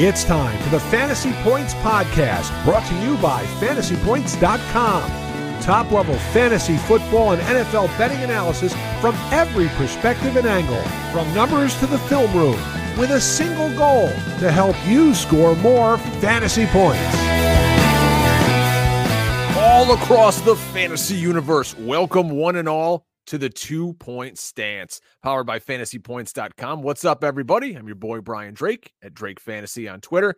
It's time for the Fantasy Points Podcast, brought to you by fantasypoints.com. Top level fantasy football and NFL betting analysis from every perspective and angle, from numbers to the film room, with a single goal to help you score more fantasy points. All across the fantasy universe, welcome one and all to the two point stance, powered by fantasypoints.com. What's up, everybody? I'm your boy, Brian Drake at Drake Fantasy on Twitter,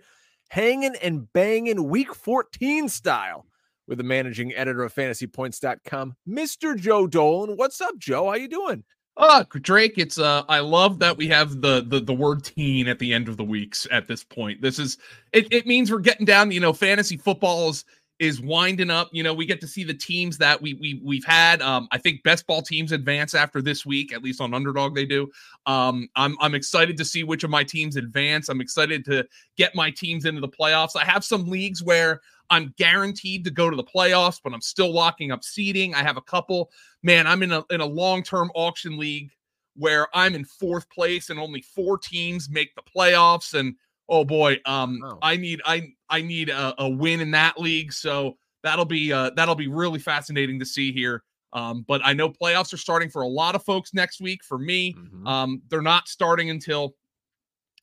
hanging and banging week 14 style with the managing editor of fantasypoints.com, Mr. Joe Dolan. What's up, Joe? How you doing? Uh, Drake, it's uh I love that we have the the the word teen at the end of the weeks at this point. This is it it means we're getting down, you know, fantasy football's is winding up. You know, we get to see the teams that we we we've had. Um, I think best ball teams advance after this week, at least on underdog they do. Um, I'm I'm excited to see which of my teams advance. I'm excited to get my teams into the playoffs. I have some leagues where I'm guaranteed to go to the playoffs, but I'm still locking up seeding. I have a couple. Man, I'm in a in a long-term auction league where I'm in fourth place and only four teams make the playoffs and oh boy, um, oh. I need I I need a, a, win in that league. So that'll be uh, that'll be really fascinating to see here. Um, but I know playoffs are starting for a lot of folks next week. For me, mm-hmm. um, they're not starting until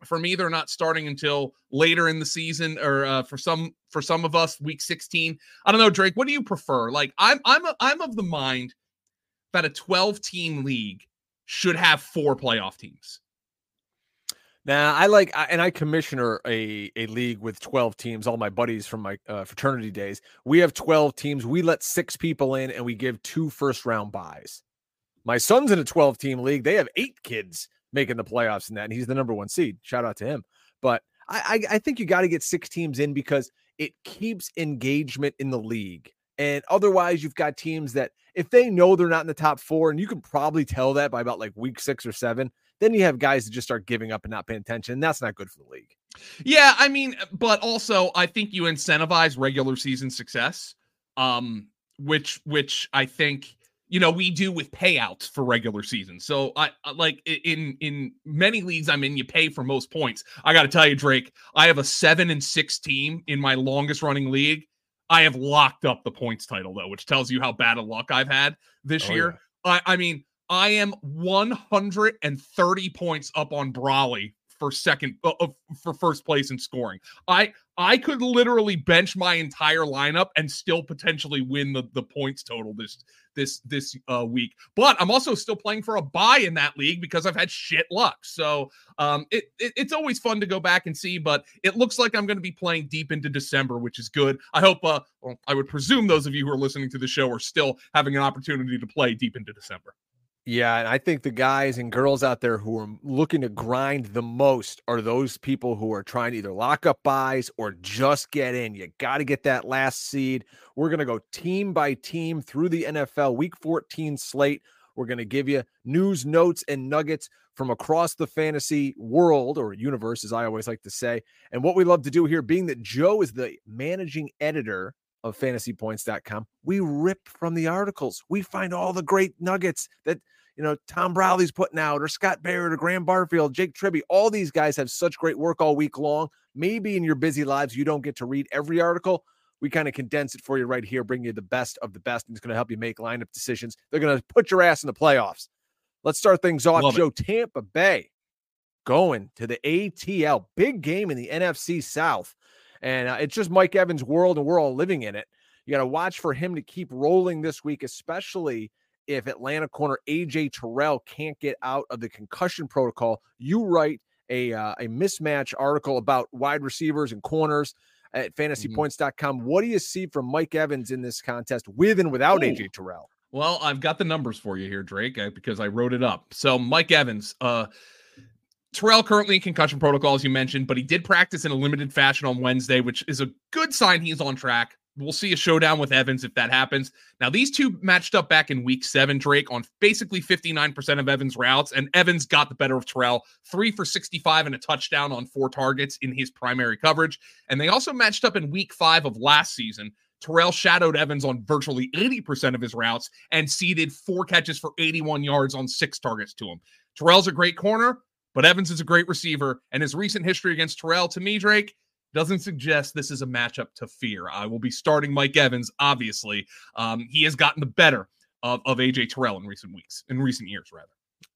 for me they're not starting until later in the season or uh, for some for some of us week 16 i don't know drake what do you prefer like i'm i'm a, i'm of the mind that a 12 team league should have four playoff teams now I like, and I commissioner a a league with twelve teams. All my buddies from my uh, fraternity days, we have twelve teams. We let six people in, and we give two first round buys. My son's in a twelve team league. They have eight kids making the playoffs in that, and he's the number one seed. Shout out to him. But I I, I think you got to get six teams in because it keeps engagement in the league. And otherwise, you've got teams that if they know they're not in the top four, and you can probably tell that by about like week six or seven, then you have guys that just start giving up and not paying attention. And that's not good for the league. Yeah, I mean, but also I think you incentivize regular season success. Um, which which I think you know we do with payouts for regular season. So I like in in many leagues I'm in, you pay for most points. I got to tell you, Drake, I have a seven and six team in my longest running league. I have locked up the points title though, which tells you how bad a luck I've had this oh, year. Yeah. I, I mean, I am 130 points up on Brolley for second uh, uh, for first place in scoring. I I could literally bench my entire lineup and still potentially win the, the points total this this this uh, week. But I'm also still playing for a buy in that league because I've had shit luck. So um, it, it, it's always fun to go back and see. But it looks like I'm going to be playing deep into December, which is good. I hope. Uh, well, I would presume those of you who are listening to the show are still having an opportunity to play deep into December. Yeah, and I think the guys and girls out there who are looking to grind the most are those people who are trying to either lock up buys or just get in. You got to get that last seed. We're going to go team by team through the NFL week 14 slate. We're going to give you news, notes, and nuggets from across the fantasy world or universe, as I always like to say. And what we love to do here, being that Joe is the managing editor of fantasypoints.com, we rip from the articles. We find all the great nuggets that you know, Tom Brolley's putting out, or Scott Barrett, or Graham Barfield, Jake Tribbey. All these guys have such great work all week long. Maybe in your busy lives, you don't get to read every article. We kind of condense it for you right here, bring you the best of the best, and it's going to help you make lineup decisions. They're going to put your ass in the playoffs. Let's start things off. Love Joe, it. Tampa Bay going to the ATL. Big game in the NFC South. And uh, it's just Mike Evans' world, and we're all living in it. You got to watch for him to keep rolling this week, especially if Atlanta corner AJ Terrell can't get out of the concussion protocol. You write a uh, a mismatch article about wide receivers and corners at mm-hmm. fantasypoints.com. What do you see from Mike Evans in this contest with and without Ooh. AJ Terrell? Well, I've got the numbers for you here, Drake, because I wrote it up. So, Mike Evans, uh, Terrell currently in concussion protocol, as you mentioned, but he did practice in a limited fashion on Wednesday, which is a good sign he's on track we'll see a showdown with Evans if that happens. Now, these two matched up back in week seven, Drake, on basically 59% of Evans' routes, and Evans got the better of Terrell, three for 65 and a touchdown on four targets in his primary coverage. And they also matched up in week five of last season. Terrell shadowed Evans on virtually 80% of his routes and seeded four catches for 81 yards on six targets to him. Terrell's a great corner But Evans is a great receiver, and his recent history against Terrell, to me, Drake, doesn't suggest this is a matchup to fear. I will be starting Mike Evans, obviously. Um, he has gotten the better of, of AJ Terrell in recent weeks, in recent years, rather.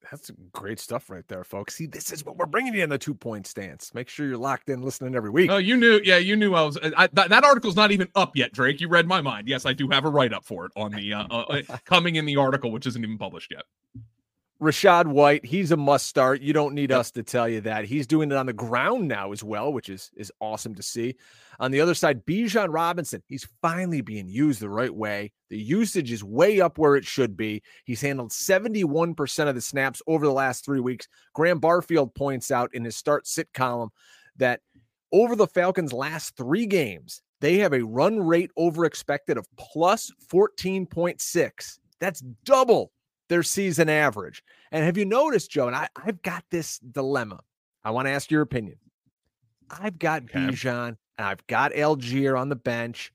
That's great stuff right there, folks. See, this is what we're bringing you in the two point stance. Make sure you're locked in, listening every week. Oh, you knew, yeah, you knew I was. I, that, that article's not even up yet, Drake. You read my mind. Yes, I do have a write up for it on the uh, uh, coming in the article, which isn't even published yet. Rachaad White, he's a must start. You don't need us to tell you that. He's doing it on the ground now as well, which is is awesome to see. On the other side, Bijan Robinson, he's finally being used the right way. The usage is way up where it should be. He's handled 71% of the snaps over the last three weeks. Graham Barfield points out in his start sit column that over the Falcons' last three games, they have a run rate over expected of plus 14.6. That's double their season average. And have you noticed, Joe? And I, I've got this dilemma. I want to ask your opinion. I've got okay. Bijan and I've got Allgeier on the bench,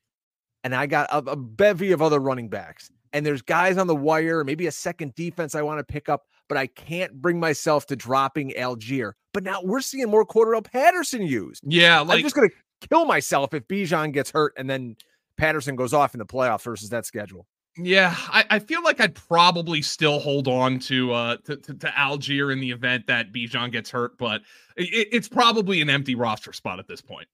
and I got a, a bevy of other running backs. And there's guys on the wire, maybe a second defense I want to pick up, but I can't bring myself to dropping Allgeier. But now we're seeing more Cordarrelle Patterson used. Yeah, like, I'm just gonna kill myself if Bijan gets hurt and then Patterson goes off in the playoffs versus that schedule. Yeah, I, I, feel like I'd probably still hold on to uh to, to, to Allgeier in the event that Bijan gets hurt, but it, it's probably an empty roster spot at this point.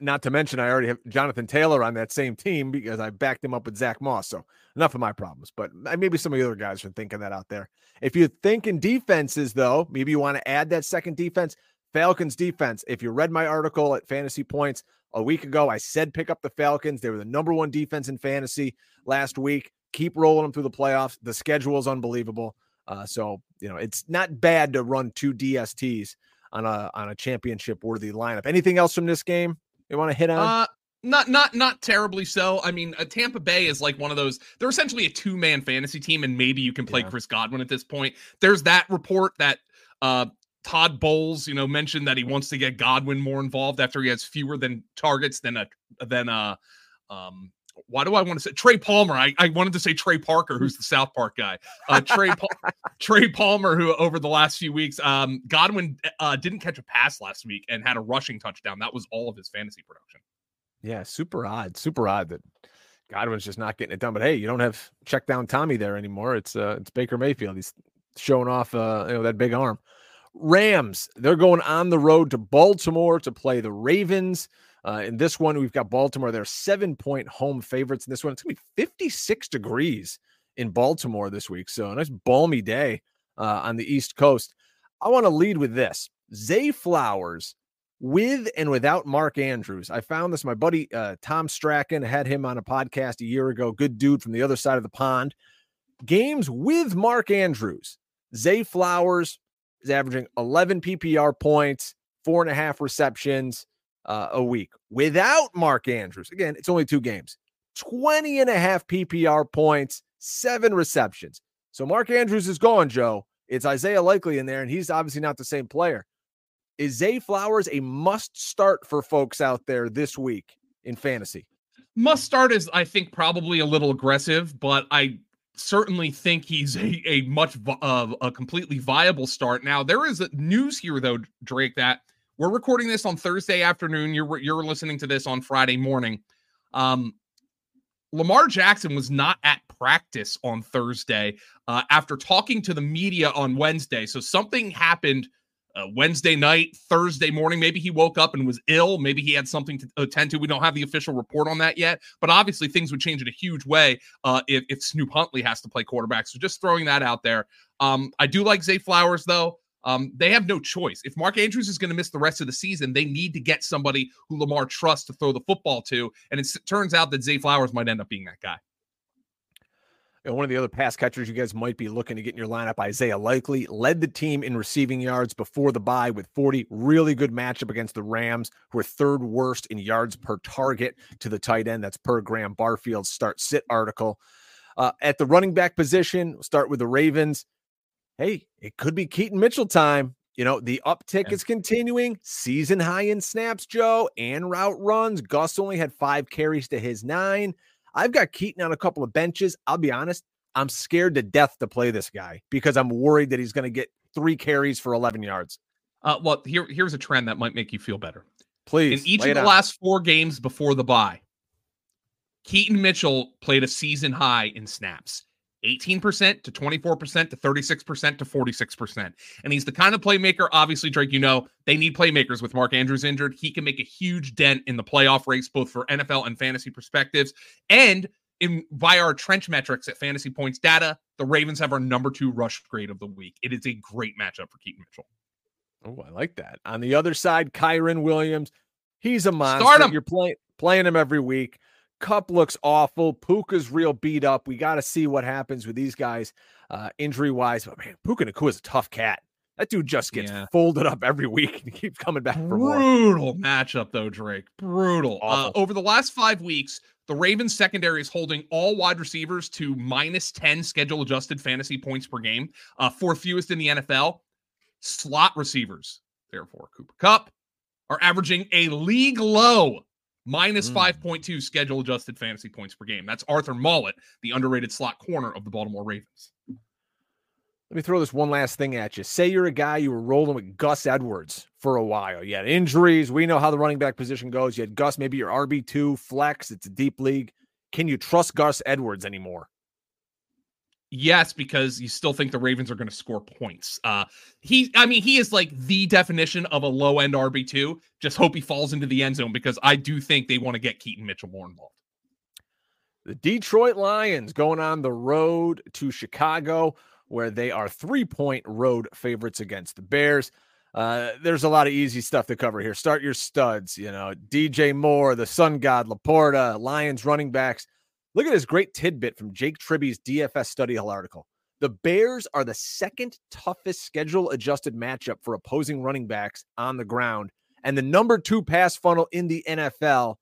Not to mention, I already have Jonathan Taylor on that same team because I backed him up with Zach Moss. So enough of my problems. But maybe some of the other guys are thinking that out there. If you're thinking defenses, though, maybe you want to add that second defense. Falcons defense. If you read my article at Fantasy Points a week ago, I said pick up the Falcons. They were the number one defense in fantasy last week. Keep rolling them through the playoffs. The schedule is unbelievable. Uh, so you know it's not bad to run two DSTs on a on a championship worthy lineup. Anything else from this game you want to hit on? Uh, not not not terribly so. I mean, uh, Tampa Bay is like one of those. They're essentially a two man fantasy team, and maybe you can play yeah. Chris Godwin at this point. There's that report that uh, Todd Bowles, you know, mentioned that he wants to get Godwin more involved after he has fewer than targets than a than a um why do I want to say Trey Palmer? I, I wanted to say Trey Parker, who's the South Park guy. Uh, Trey pa- Trey Palmer, who over the last few weeks, um, Godwin uh, didn't catch a pass last week and had a rushing touchdown. That was all of his fantasy production. Yeah, super odd, super odd that Godwin's just not getting it done. But hey, you don't have check down Tommy there anymore. It's uh, it's Baker Mayfield. He's showing off uh, you know that big arm. Rams, they're going on the road to Baltimore to play the Ravens. Uh, in this one, we've got Baltimore. They're seven point home favorites. In this one, it's going to be 56 degrees in Baltimore this week. So, a nice balmy day uh, on the East Coast. I want to lead with this Zay Flowers with and without Mark Andrews. I found this. My buddy uh, Tom Strachan had him on a podcast a year ago. Good dude from the other side of the pond. Games with Mark Andrews. Zay Flowers is averaging 11 PPR points, four and a half receptions uh, a week. Without Mark Andrews, again, it's only two games, 20 and a half PPR points, seven receptions. So Mark Andrews is gone, Joe. It's Isaiah Likely in there, and he's obviously not the same player. Is Zay Flowers a must start for folks out there this week in fantasy? Must start is, I think, probably a little aggressive, but I certainly think he's a, a much uh, a completely viable start. Now there is news here though, Drake, that we're recording this on Thursday afternoon. You're you're listening to this on Friday morning. Um, Lamar Jackson was not at practice on Thursday uh, after talking to the media on Wednesday. So something happened uh, Wednesday night, Thursday morning. Maybe he woke up and was ill. Maybe he had something to attend to. We don't have the official report on that yet. But obviously, things would change in a huge way uh, if, if Snoop Huntley has to play quarterback. So just throwing that out there. Um, I do like Zay Flowers, though. Um, they have no choice. If Mark Andrews is going to miss the rest of the season, they need to get somebody who Lamar trusts to throw the football to. And it turns out that Zay Flowers might end up being that guy. And one of the other pass catchers you guys might be looking to get in your lineup, Isaiah Likely, led the team in receiving yards before the bye with 40. Really good matchup against the Rams, who are third worst in yards per target to the tight end. That's per Graham Barfield's start sit article. Uh, at the running back position, we'll start with the Ravens hey, it could be Keaton Mitchell time. You know, the uptick yeah. is continuing. Season high in snaps, Joe, and route runs. Gus only had five carries to his nine. I've got Keaton on a couple of benches. I'll be honest, I'm scared to death to play this guy because I'm worried that he's going to get three carries for 11 yards. Uh, well, here here's a trend that might make you feel better. Please. In each of the out. last four games before the bye, Keaton Mitchell played a season high in snaps. 18% to 24% to 36% to 46%. And he's the kind of playmaker, obviously, Drake, you know, they need playmakers with Mark Andrews injured. He can make a huge dent in the playoff race, both for NFL and fantasy perspectives. And in via our trench metrics at fantasy points data, the Ravens have our number two rush grade of the week. It is a great matchup for Keaton Mitchell. Oh, I like that. On the other side, Kyren Williams, he's a monster. You're playing playing him every week. Kupp looks awful. Puka's real beat up. We got to see what happens with these guys uh, injury wise. But man, Puka Nacua is a tough cat. That dude just gets yeah. folded up every week and keeps coming back for more. Brutal matchup, though, Drake. Brutal. Uh, over the last five weeks, the Ravens secondary is holding all wide receivers to minus 10 schedule adjusted fantasy points per game, uh, fourth fewest in the NFL. Slot receivers, therefore, Cooper Kupp, are averaging a league low minus mm. 5.2 schedule adjusted fantasy points per game. That's Arthur Maulet, the underrated slot corner of the Baltimore Ravens. Let me throw this one last thing at you. Say you're a guy you were rolling with Gus Edwards for a while. You had injuries. We know how the running back position goes. You had Gus, maybe your RB2 flex. It's a deep league. Can you trust Gus Edwards anymore? Yes, because you still think the Ravens are going to score points. Uh, he, I mean, he is like the definition of a low end RB two. Just hope he falls into the end zone because I do think they want to get Keaton Mitchell more involved. The Detroit Lions going on the road to Chicago, where they are three point road favorites against the Bears. Uh, there's a lot of easy stuff to cover here. Start your studs, you know, DJ Moore, the Sun God, Laporta, Lions running backs. Look at this great tidbit from Jake Tribbey's DFS Study Hall article. The Bears are the second toughest schedule adjusted matchup for opposing running backs on the ground and the number two pass funnel in the NFL.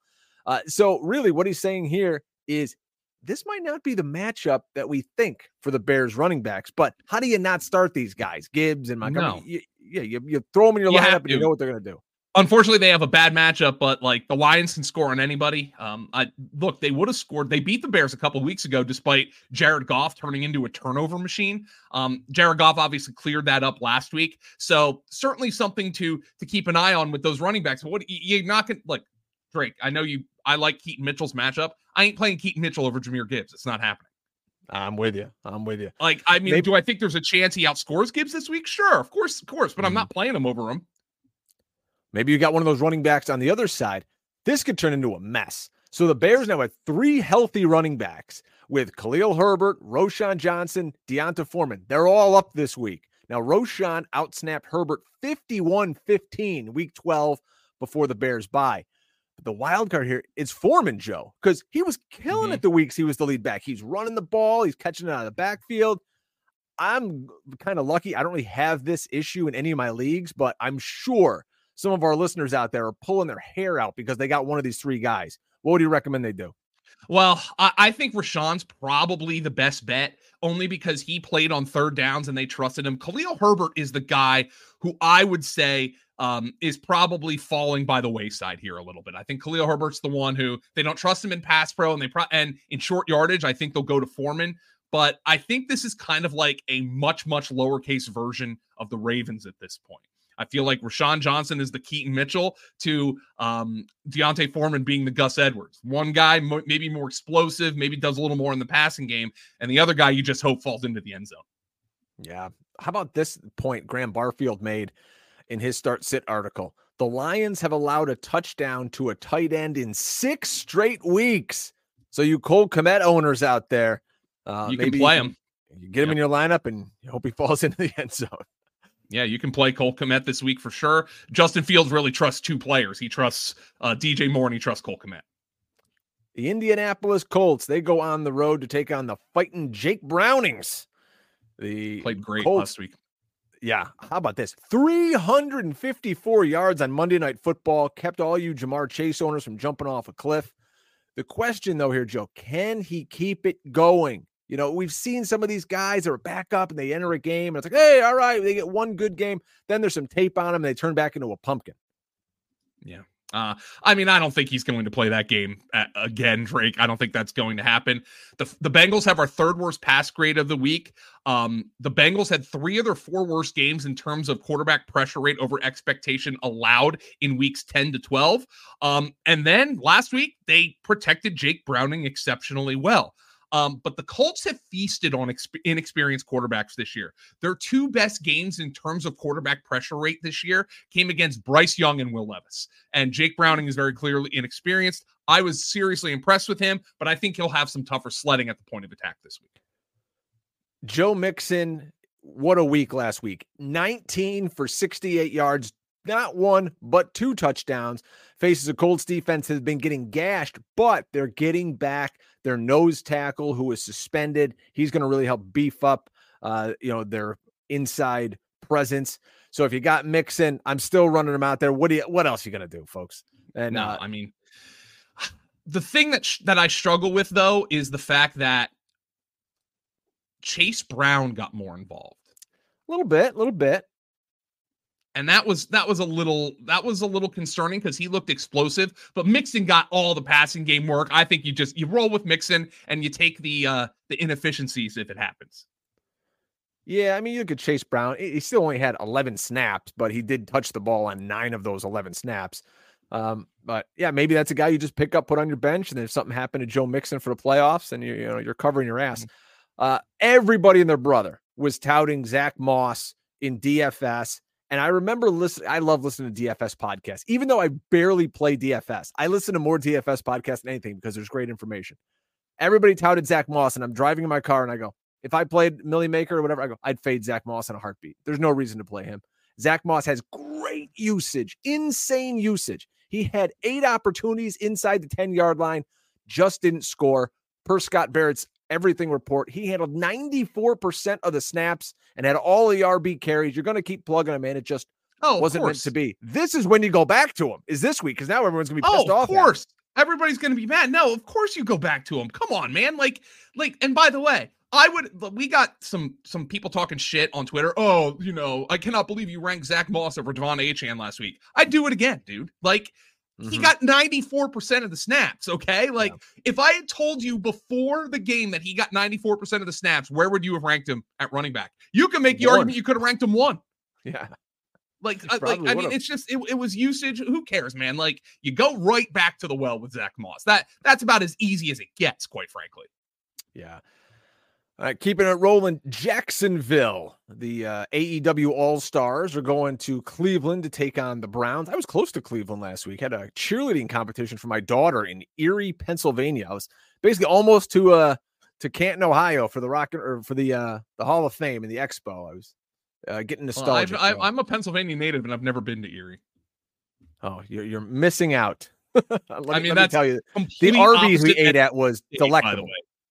Uh, so, really, what he's saying here is this might not be the matchup that we think for the Bears running backs, but how do you not start these guys, Gibbs and Montgomery? No. You, yeah, you, you, throw them in your you lineup and you know what they're going to do unfortunately they have a bad matchup but like the lions can score on anybody um i look they would have scored they beat the bears a couple weeks ago despite jared goff turning into a turnover machine um jared goff obviously cleared that up last week so certainly something to to keep an eye on with those running backs but what you're not gonna like drake i know you i like keaton mitchell's matchup i ain't playing keaton mitchell over Jahmyr gibbs it's not happening I'm with you. I'm with you. Like, I mean, Maybe. do I think there's a chance he outscores Gibbs this week? Sure, of course, of course, but mm-hmm. I'm not playing him over him. Maybe you got one of those running backs on the other side. This could turn into a mess. So the Bears now have three healthy running backs with Khalil Herbert, Roschon Johnson, D'Onta Foreman. They're all up this week. Now, Roschon outsnapped Herbert 51 15 week 12 before the Bears bye. But the wild card here is Foreman, Joe, because he was killing mm-hmm. it the weeks he was the lead back. He's running the ball, he's catching it out of the backfield. I'm kind of lucky. I don't really have this issue in any of my leagues, but I'm sure some of our listeners out there are pulling their hair out because they got one of these three guys. What would you recommend they do? Well, I, think Roschon's probably the best bet, only because he played on third downs and they trusted him. Khalil Herbert is the guy who I would say um, is probably falling by the wayside here a little bit. I think Khalil Herbert's the one who they don't trust him in pass pro and they pro- and in short yardage. I think they'll go to Foreman, but I think this is kind of like a much much lowercase version of the Ravens at this point. I feel like Roschon Johnson is the Keaton Mitchell to um, D'Onta Foreman being the Gus Edwards. One guy mo- maybe more explosive, maybe does a little more in the passing game, and the other guy you just hope falls into the end zone. Yeah. How about this point Graham Barfield made in his start sit article? The Lions have allowed a touchdown to a tight end in six straight weeks. So you Cole Kmet owners out there, uh, you can play him. You get him yep. in your lineup and you hope he falls into the end zone. Yeah, you can play Cole Kmet this week for sure. Justin Fields really trusts two players. He trusts uh, DJ Moore and he trusts Cole Kmet. The Indianapolis Colts, they go on the road to take on the fighting Jake Brownings. The played great Colts, last week. Yeah. How about this? 354 yards on Monday Night Football kept all you Ja'Marr Chase owners from jumping off a cliff. The question, though, here, Joe, can he keep it going? You know, we've seen some of these guys that are back up and they enter a game and it's like, hey, all right, they get one good game. Then there's some tape on them. And they turn back into a pumpkin. Yeah. Uh, I mean, I don't think he's going to play that game again, Drake. I don't think that's going to happen. The, the Bengals have our third worst pass grade of the week. Um, the Bengals had three of their four worst games in terms of quarterback pressure rate over expectation allowed in weeks 10 to 12. Um, and then last week, they protected Jake Browning exceptionally well. Um, but the Colts have feasted on exp- inexperienced quarterbacks this year. Their two best games in terms of quarterback pressure rate this year came against Bryce Young and Will Levis. And Jake Browning is very clearly inexperienced. I was seriously impressed with him, but I think he'll have some tougher sledding at the point of attack this week. Joe Mixon, what a week last week 19 for 68 yards, not one, but two touchdowns. Faces a Colts defense has been getting gashed, but they're getting back their nose tackle who is suspended. He's going to really help beef up, uh, you know, their inside presence. So if you got Mixon, I'm still running them out there. What do you? What else are you going to do, folks? And no, uh, I mean, the thing that sh- that I struggle with though is the fact that Chase Brown got more involved. A little bit, a little bit and that was that was a little that was a little concerning because he looked explosive but mixon got all the passing game work. I think you just you roll with mixon and you take the uh the inefficiencies if it happens. Yeah i mean you look at chase brown he still only had 11 snaps but he did touch the ball on nine of those 11 snaps. Um but yeah maybe that's a guy you just pick up put on your bench and if something happened to joe mixon for the playoffs and you, you know you're covering your ass. Mm-hmm. uh everybody and their brother was touting zach moss in dfs and I remember listening, I love listening to DFS podcasts, even though I barely play DFS. I listen to more DFS podcasts than anything because there's great information. Everybody touted Zach Moss, and I'm driving in my car and I go, if I played Milly Maker or whatever, I go, I'd fade Zach Moss in a heartbeat. There's no reason to play him. Zach Moss has great usage, insane usage. He had eight opportunities inside the 10 yard line, just didn't score. Per Scott Barrett's everything report. He handled 94% of the snaps and had all the RB carries. You're going to keep plugging him in. It just oh, wasn't meant to be. This is when you go back to him, is this week, because now everyone's going to be pissed oh, off. Of course. Everybody's going to be mad. No, of course you go back to him. Come on, man. Like, like, and by the way, I would. We got some some people talking shit on Twitter. Oh, you know, I cannot believe you ranked Zach Moss over De'Von Achane last week. I'd do it again, dude. Like, Mm-hmm. He got 94% of the snaps. Okay. Like yeah. if I had told you before the game that he got 94% of the snaps, where would you have ranked him at running back? You can make the one. argument you could have ranked him one. Yeah. Like, uh, like I mean, it's just it, it was usage. Who cares, man? Like you go right back to the well with Zach Moss. That that's about as easy as it gets, quite frankly. Yeah. All right, keeping it rolling. Jacksonville, the uh, AEW All Stars are going to Cleveland to take on the Browns. I was close to Cleveland last week. Had a cheerleading competition for my daughter in Erie, Pennsylvania. I was basically almost to uh to Canton, Ohio for the rock or for the uh the Hall of Fame and the Expo. I was uh, getting nostalgic. Well, i am a Pennsylvania native and I've never been to Erie. Oh, you're, you're missing out. I mean, let that's tell you the Arby's we ate at was delectable.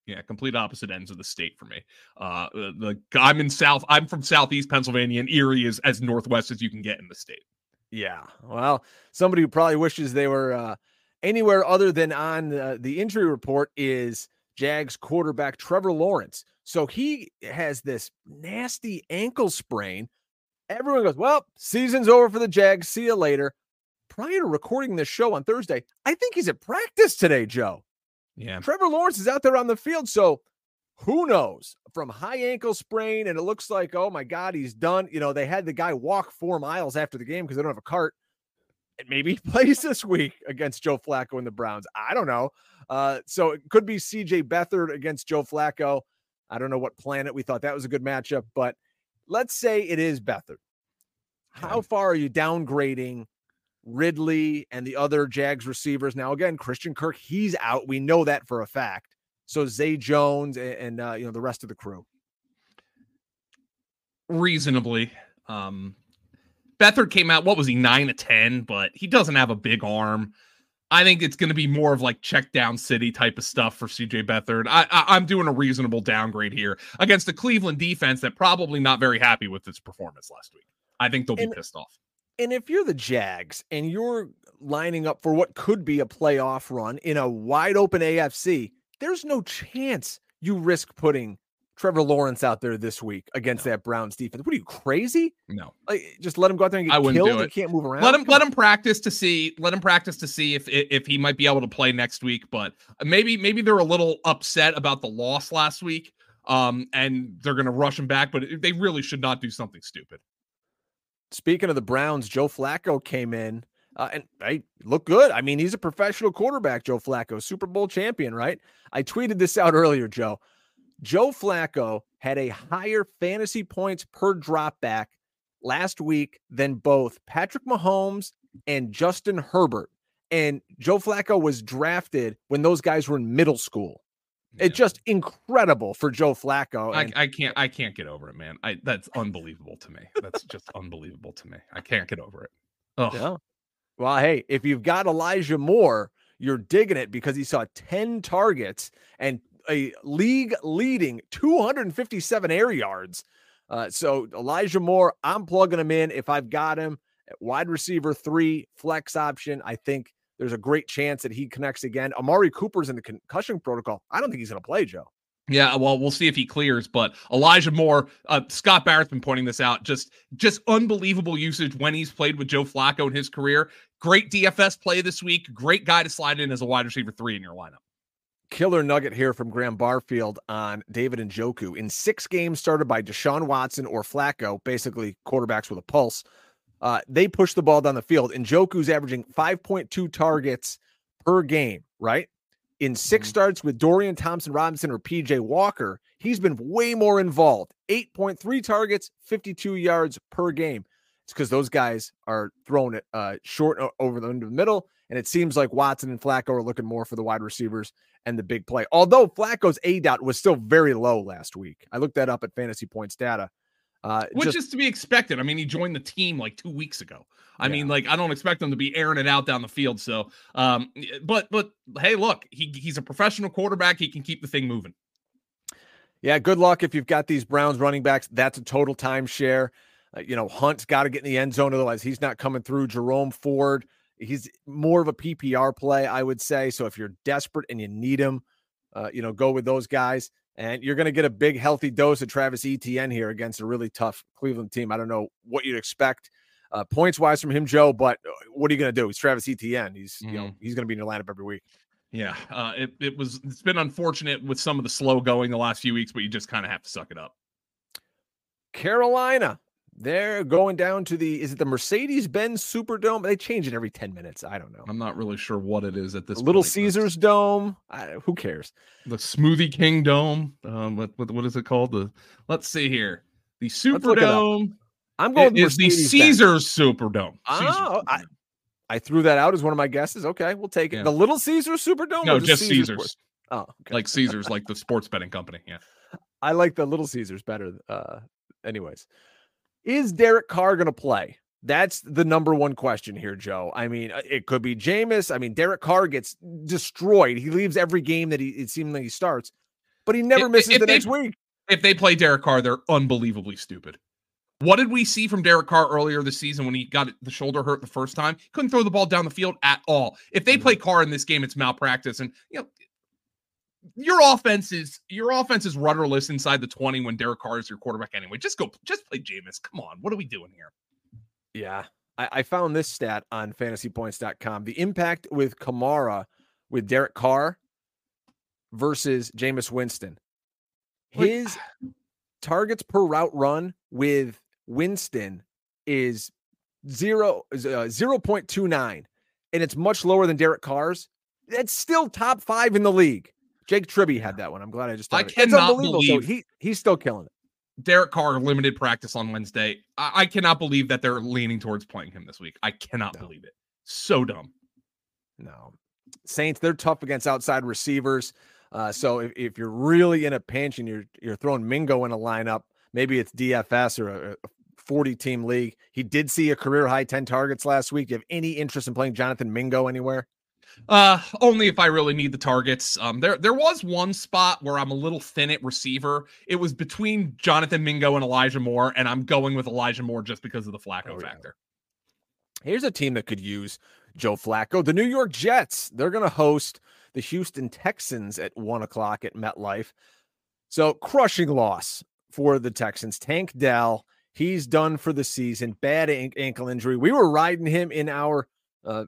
Yeah, complete opposite ends of the state for me. Uh, the, the I'm in South. I'm from Southeast Pennsylvania, and Erie is as northwest as you can get in the state. Yeah, well, somebody who probably wishes they were uh, anywhere other than on uh, the injury report is Jags quarterback Trevor Lawrence. So he has this nasty ankle sprain. Everyone goes, "Well, season's over for the Jags. See you later." Prior to recording this show on Thursday, I think he's at practice today, Joe. Yeah. Trevor Lawrence is out there on the field. So who knows from high ankle sprain? And it looks like, oh my God, he's done. You know, they had the guy walk four miles after the game because they don't have a cart. And maybe he plays this week against Joe Flacco and the Browns. I don't know. Uh, so it could be CJ Beathard against Joe Flacco. I don't know what planet we thought that was a good matchup, but let's say it is Beathard. How far are you downgrading Ridley and the other Jags receivers. Now, again, Christian Kirk, he's out. We know that for a fact. So Zay Jones and, and uh, you know the rest of the crew. Reasonably, um, Beathard came out. What was he nine to ten? But he doesn't have a big arm. I think it's going to be more of like check down city type of stuff for CJ Beathard. I, I, am doing a reasonable downgrade here against the Cleveland defense that probably not very happy with its performance last week. I think they'll be and, pissed off. And if you're the Jags and you're lining up for what could be a playoff run in a wide open AFC, there's no chance you risk putting Trevor Lawrence out there this week against no. that Browns defense. What are you crazy? No, like, just let him go out there and get I wouldn't killed. Do it. He can't move around. Let him let him practice to see. Let him practice to see if if he might be able to play next week. But maybe maybe they're a little upset about the loss last week. Um, and they're going to rush him back, but they really should not do something stupid. Speaking of the Browns, Joe Flacco came in uh, and I look good. I mean, he's a professional quarterback, Joe Flacco, Super Bowl champion, right? I tweeted this out earlier, Joe. Joe Flacco had a higher fantasy points per drop back last week than both Patrick Mahomes and Justin Herbert. And Joe Flacco was drafted when those guys were in middle school. Yeah. It's just incredible for Joe Flacco. And- I, I, can't I can't get over it, man. I that's unbelievable to me. That's just unbelievable to me. I can't get over it. Oh. Yeah. Well, hey, if you've got Elijah Moore, you're digging it because he saw 10 targets and a league leading 257 air yards. Uh, so Elijah Moore, I'm plugging him in if I've got him at wide receiver three, flex option. I think there's a great chance that he connects again. Amari Cooper's in the concussion protocol. I don't think he's going to play, Joe. Yeah, well, we'll see if he clears. But Elijah Moore, uh, Scott Barrett's been pointing this out. Just, just unbelievable usage when he's played with Joe Flacco in his career. Great DFS play this week. Great guy to slide in as a wide receiver three in your lineup killer nugget here from Graham Barfield on David Njoku. In six games started by Deshaun Watson or Flacco, basically quarterbacks with a pulse, uh, they push the ball down the field. Njoku's averaging 5.2 targets per game, right? In 6 mm-hmm. starts with Dorian Thompson Robinson or PJ Walker, he's been way more involved. 8.3 targets, 52 yards per game. It's because those guys are throwing it uh, short over the the middle. And it seems like Watson and Flacco are looking more for the wide receivers and the big play. Although Flacco's aDOT was still very low last week. I looked that up at Fantasy Points data. Uh, Which just, is to be expected. I mean, he joined the team like two weeks ago. I yeah. mean, like I don't expect him to be airing it out down the field. So, um, but but hey, look, he he's a professional quarterback. He can keep the thing moving. Yeah, good luck if you've got these Browns running backs. That's a total timeshare. Uh, you know, Hunt's got to get in the end zone, otherwise he's not coming through. Jerome Ford, he's more of a PPR play, I would say. So if you're desperate and you need him, uh, you know, go with those guys. And you're going to get a big, healthy dose of Travis Etienne here against a really tough Cleveland team. I don't know what you'd expect uh, points wise from him, Joe, but uh, what are you going to do? He's Travis Etienne. He's, mm. you know, mm-hmm. he's going to be in your lineup every week. Yeah, uh, it, it was, it's been unfortunate with some of the slow going the last few weeks, but you just kind of have to suck it up. Carolina they're going down to the is it the Mercedes Benz Superdome? They change it every 10 minutes. I don't know. I'm not really sure what it is at this Little point, Caesars Dome. I, who cares? The Smoothie King Dome. Um, what, what, what is it called? The let's see here. The Superdome. I'm going is the Caesars Superdome. Oh, I, I, threw that out as one of my guesses. Okay, we'll take it. Yeah. The Little Caesars Superdome? No, just Caesars. Caesars. Oh, okay. like Caesars, like the sports betting company. Yeah. I like the Little Caesars better. Uh, anyways. Is Derek Carr going to play? That's the number one question here, Joe. I mean, uh, it could be Jameis. I mean, Derek Carr gets destroyed. He leaves every game that he it seems like he starts, but he never misses if the they, next week. If they play Derek Carr, they're unbelievably stupid. What did we see from Derek Carr earlier this season when he got the shoulder hurt the first time? He couldn't throw the ball down the field at all. If they mm-hmm. play Carr in this game, it's malpractice. And you know, your offense is your offense is rudderless inside the 20 when Derek Carr is your quarterback anyway. Just go, just play Jameis. Come on. What are we doing here? Yeah. I, I found this stat on fantasypoints.com. The impact with Kamara with Derek Carr versus Jameis Winston. His targets per route run with Winston is zero uh, 0.29 and it's much lower than Derek Carr's. That's still top 5 in the league. Jake Tribbey had that one. I'm glad I just. I cannot believe so he he's still killing it. Derek Carr limited practice on Wednesday. I, I, cannot believe that they're leaning towards playing him this week. I cannot no. believe it. So dumb. No, Saints they're tough against outside receivers. Uh, so if, if you're really in a pinch and you're you're throwing Mingo in a lineup, maybe it's DFS or a, a 40 team league. He did see a career high 10 targets last week. Do you have any interest in playing Jonathan Mingo anywhere? Uh, only if I really need the targets. Um, there there was one spot where I'm a little thin at receiver. It was between Jonathan Mingo and Elijah Moore, and I'm going with Elijah Moore just because of the Flacco oh, factor. Here's a team that could use Joe Flacco. The New York Jets. They're going to host the Houston Texans at one o'clock at MetLife. So crushing loss for the Texans. Tank Dell, he's done for the season. Bad ankle injury. We were riding him in our uh,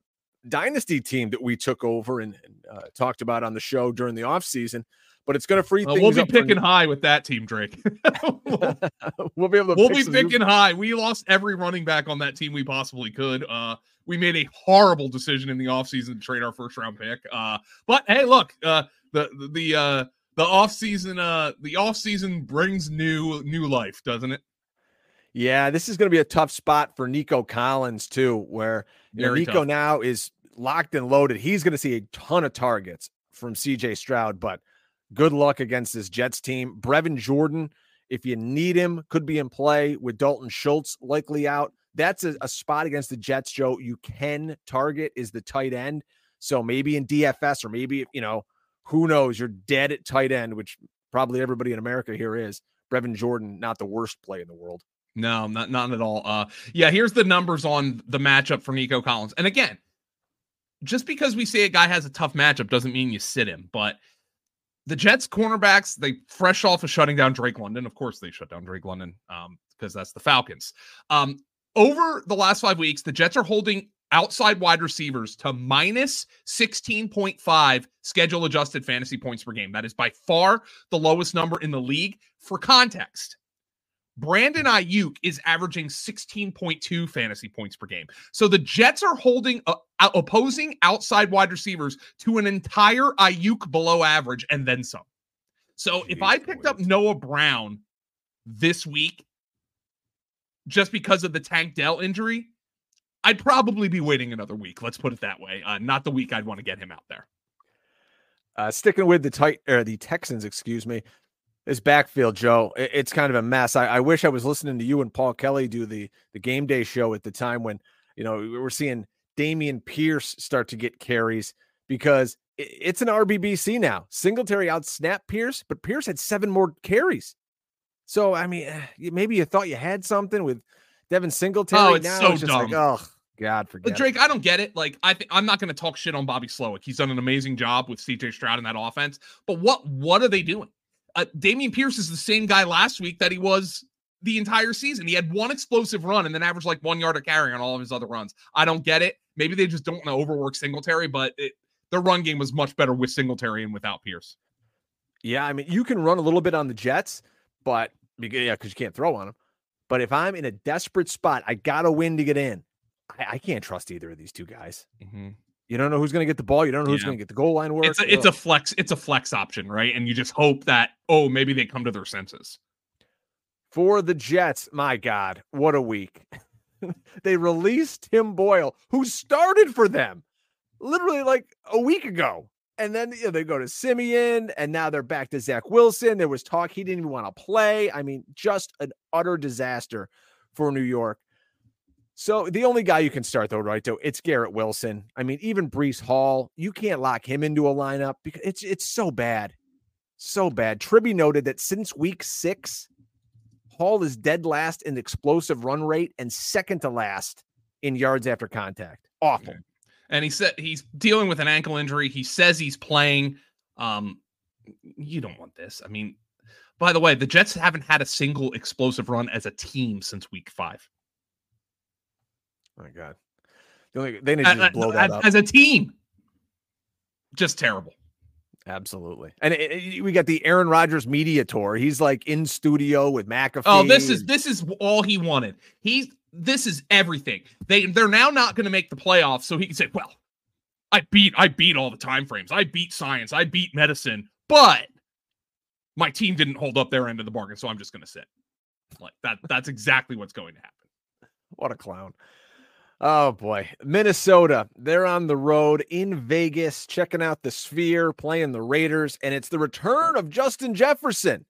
dynasty team that we took over and, and uh, talked about on the show during the offseason. But it's going to free things. We'll be picking high with that team, Drake. we'll, we'll, be able to. We'll be picking new... high. We lost every running back on that team we possibly could. Uh, we made a horrible decision in the offseason to trade our first round pick. Uh, but hey, look, uh, the the the uh, the offseason uh the offseason brings new new life, doesn't it? Yeah, this is going to be a tough spot for Nico Collins too, where you know, Nico tough. now is locked and loaded. He's going to see a ton of targets from CJ Stroud, but good luck against this Jets team. Brevin Jordan, if you need him, could be in play with Dalton Schultz likely out. That's a, a spot against the Jets, Joe. You can target is the tight end. So maybe in DFS or maybe, you know, who knows? You're dead at tight end, which probably everybody in America here is. Brevin Jordan, not the worst play in the world. No, not not at all. Uh yeah, here's the numbers on the matchup for Nico Collins. And again, just because we say a guy has a tough matchup doesn't mean you sit him. But the Jets cornerbacks, they fresh off of shutting down Drake London. Of course, they shut down Drake London um, because that's the Falcons. Um, over the last five weeks, the Jets are holding outside wide receivers to minus 16.5 schedule adjusted fantasy points per game. That is by far the lowest number in the league. For context, Brandon Aiyuk is averaging 16.2 fantasy points per game. So the Jets are holding uh, opposing outside wide receivers to an entire Aiyuk below average and then some. So Jeez, if I picked boy. up Noah Brown this week just because of the Tank Dell injury, I'd probably be waiting another week. Let's put it that way. Uh, not the week I'd want to get him out there. Uh, sticking with the tight or the Texans, excuse me. This backfield, Joe, it's kind of a mess. I, I, wish I was listening to you and Paul Kelly do the the game day show at the time when you know we were seeing Dameon Pierce start to get carries because it's an RBBC now. Singletary out snap Pierce, but Pierce had seven more carries. So I mean, eh, maybe you thought you had something with Devin Singletary. Oh, it's now so it's just dumb. Like, oh God, forget. But Drake, I don't get it. Like, I think I'm not going to talk shit on Bobby Slowik. He's done an amazing job with CJ Stroud in that offense. But what what are they doing? Uh, Dameon Pierce is the same guy last week that he was the entire season. He had one explosive run and then averaged like one yard of carry on all of his other runs. I don't get it. Maybe they just don't want to overwork Singletary, but it, their run game was much better with Singletary and without Pierce. Yeah, I mean, you can run a little bit on the Jets, but yeah, because you can't throw on them. But if I'm in a desperate spot, I got to win to get in. I, I, can't trust either of these two guys. Mm-hmm. You don't know who's going to get the ball. You don't know who's yeah. going to get the goal line work. It's a, it's a flex. It's a flex option, right? And you just hope that oh, maybe they come to their senses. For the Jets, my God, what a week! they released Tim Boyle, who started for them literally like a week ago. And then you know, they go to Siemian, and now they're back to Zach Wilson. There was talk he didn't even want to play. I mean, just an utter disaster for New York. So the only guy you can start though, right? Though it's Garrett Wilson. I mean, even Breece Hall, you can't lock him into a lineup because it's it's so bad, so bad. Tribbey noted that since week six, Hall is dead last in explosive run rate and second to last in yards after contact. Awful. Okay. And he said he's dealing with an ankle injury. He says he's playing. Um, you don't want this. I mean, by the way, the Jets haven't had a single explosive run as a team since week five. My God, they need to just blow that as, up as a team. Just terrible. Absolutely, and it, it, we got the Aaron Rodgers media tour. He's like in studio with McAfee. Oh, this is this is all he wanted. He's this is everything. They they're now not going to make the playoffs, so he can say, "Well, I beat I beat all the time frames. I beat science. I beat medicine, but my team didn't hold up their end of the bargain, so I'm just going to sit." Like that. That's exactly what's going to happen. What a clown. Oh boy, Minnesota. They're on the road in Vegas, checking out the Sphere, playing the Raiders, and it's the return of Justin Jefferson.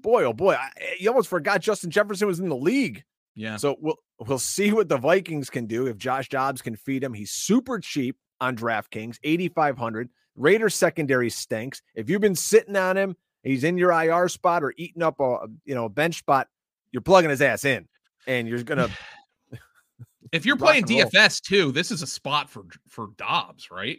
Boy, oh boy, I, eh, you almost forgot Justin Jefferson was in the league. Yeah. So we'll we'll see what the Vikings can do if Josh Dobbs can feed him. He's super cheap on DraftKings, eighty five hundred. Raiders secondary stinks. If you've been sitting on him, he's in your IR spot or eating up a you know a bench spot. You're plugging his ass in, and you're gonna If you're playing DFS too, this is a spot for for Dobbs, right?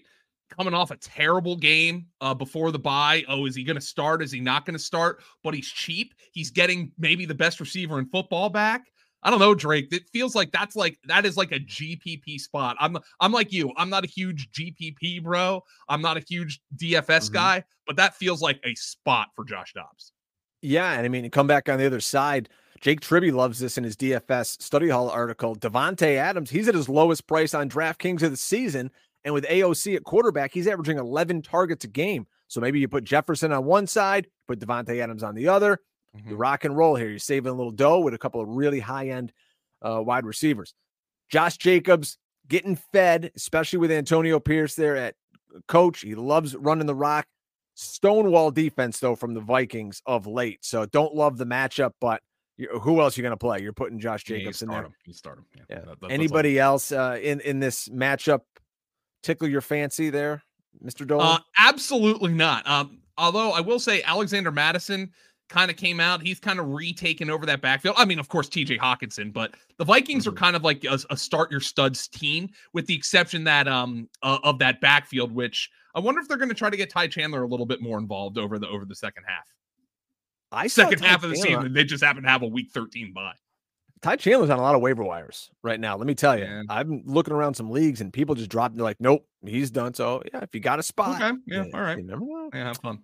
coming off a terrible game uh, before the bye. Oh, is he going to start? Is he not going to start? But he's cheap. He's getting maybe the best receiver in football back. I don't know, Drake. It feels like that's like that is like a GPP spot. I'm I'm like you. I'm not a huge GPP bro. I'm not a huge DFS mm-hmm. guy, but that feels like a spot for Josh Dobbs. Yeah, and I mean, come back on the other side. Jake Tribbey loves this in his DFS study hall article. Davante Adams, he's at his lowest price on DraftKings of the season, and with AOC at quarterback, he's averaging 11 targets a game. So maybe you put Jefferson on one side, put Davante Adams on the other. Mm-hmm. You rock and roll here. You're saving a little dough with a couple of really high end uh, wide receivers. Josh Jacobs getting fed, especially with Antonio Pierce there at coach. He loves running the rock. Stonewall defense, though, from the Vikings of late. So don't love the matchup, but who else are you going to play? You're putting Josh Jacobs yeah, in there. Him. You start him. Yeah. yeah. That, that, Anybody else uh, in in this matchup tickle your fancy there, Mister Dolan? Uh, absolutely not. Um, although I will say Alexander Mattison kind of came out. He's kind of retaken over that backfield. I mean, of course, TJ Hockenson, but the Vikings mm-hmm. are kind of like a, a, start your studs team, with the exception that um uh, of that backfield, which I wonder if they're going to try to get Ty Chandler a little bit more involved over the over the second half. I second half of the Chandler. season, they just happen to have a week 13 bye. Ty Chandler's on a lot of waiver wires right now. Let me tell you, Man. I'm looking around some leagues and people just drop. They're like, "Nope, he's done." So yeah, if you got a spot, okay, yeah, yeah all right, never know. Yeah, have fun.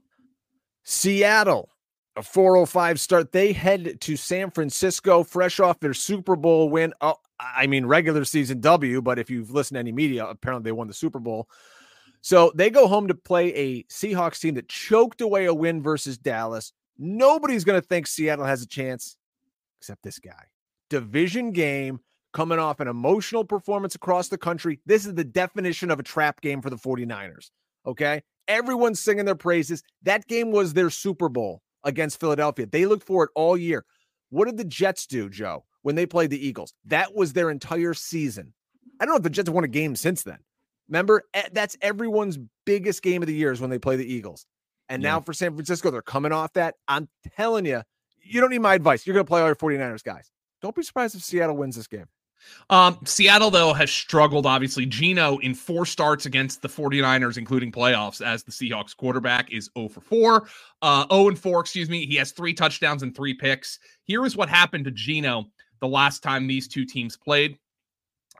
Seattle a 405 start. They head to San Francisco fresh off their Super Bowl win. Oh, I mean, regular season W, but if you've listened to any media, apparently they won the Super Bowl. So they go home to play a Seahawks team that choked away a win versus Dallas. Nobody's going to think Seattle has a chance except this guy. Division game coming off an emotional performance across the country. This is the definition of a trap game for the 49ers. Okay. Everyone's singing their praises. That game was their Super Bowl against Philadelphia. They looked for it all year. What did the Jets do, Joe, when they played the Eagles? That was their entire season. I don't know if the Jets won a game since then. Remember, that's everyone's biggest game of the year is when they play the Eagles. And yeah. now for San Francisco, they're coming off that. I'm telling you, you don't need my advice. You're going to play all your 49ers guys. Don't be surprised if Seattle wins this game. Um, Seattle, though, has struggled. Obviously, Geno in four starts against the 49ers, including playoffs, as the Seahawks quarterback, is 0 for 4. Uh, 0 and 4, excuse me. He has three touchdowns and three picks. Here is what happened to Geno the last time these two teams played.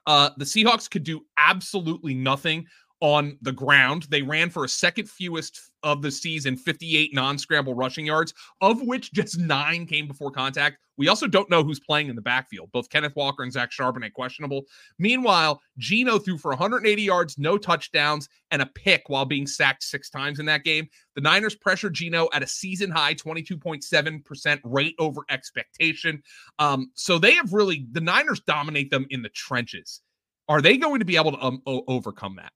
Uh, the Seahawks could do absolutely nothing on the ground. They ran for a second fewest of the season, 58 non scramble rushing yards, of which just nine came before contact. We also don't know who's playing in the backfield. Both Kenneth Walker and Zach Charbonnet questionable. Meanwhile, Geno threw for 180 yards, no touchdowns, and a pick while being sacked six times in that game. The Niners pressured Geno at a season high 22.7% rate over expectation. Um, so they have really, the Niners dominate them in the trenches. Are they going to be able to um, o- overcome that?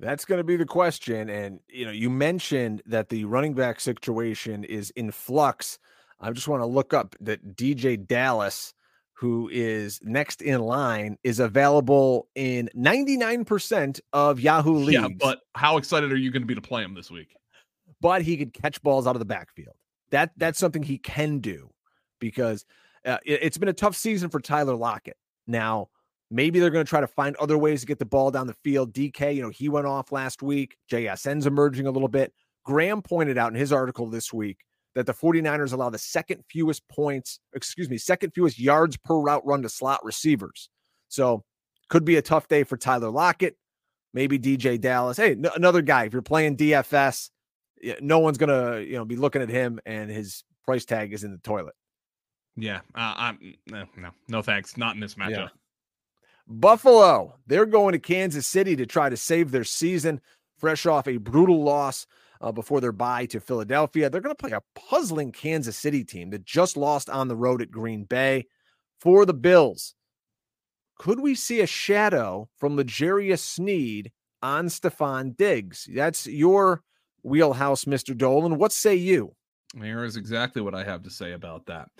That's going to be the question. And, you know, you mentioned that the running back situation is in flux. I just want to look up that DeeJay Dallas, who is next in line, is available in 99% of Yahoo leagues. Yeah, but how excited are you going to be to play him this week? But he could catch balls out of the backfield. That That's something he can do because uh, it, it's been a tough season for Tyler Lockett. Now, Maybe they're going to try to find other ways to get the ball down the field. DK, you know, he went off last week. JSN's emerging a little bit. Graham pointed out in his article this week that the 49ers allow the second fewest points, excuse me, second fewest yards per route run to slot receivers. So could be a tough day for Tyler Lockett, maybe DeeJay Dallas. Hey, n- another guy. If you're playing DFS, no one's gonna you know be looking at him and his price tag is in the toilet. Yeah, uh, I'm no, no, no thanks. Not in this matchup. Yeah. Buffalo, they're going to Kansas City to try to save their season, fresh off a brutal loss uh, before their bye to Philadelphia. They're going to play a puzzling Kansas City team that just lost on the road at Green Bay. For the Bills, could we see a shadow from L'Jarius Sneed on Stefon Diggs? That's your wheelhouse, Mr. Dolan. What say you? Here is exactly what I have to say about that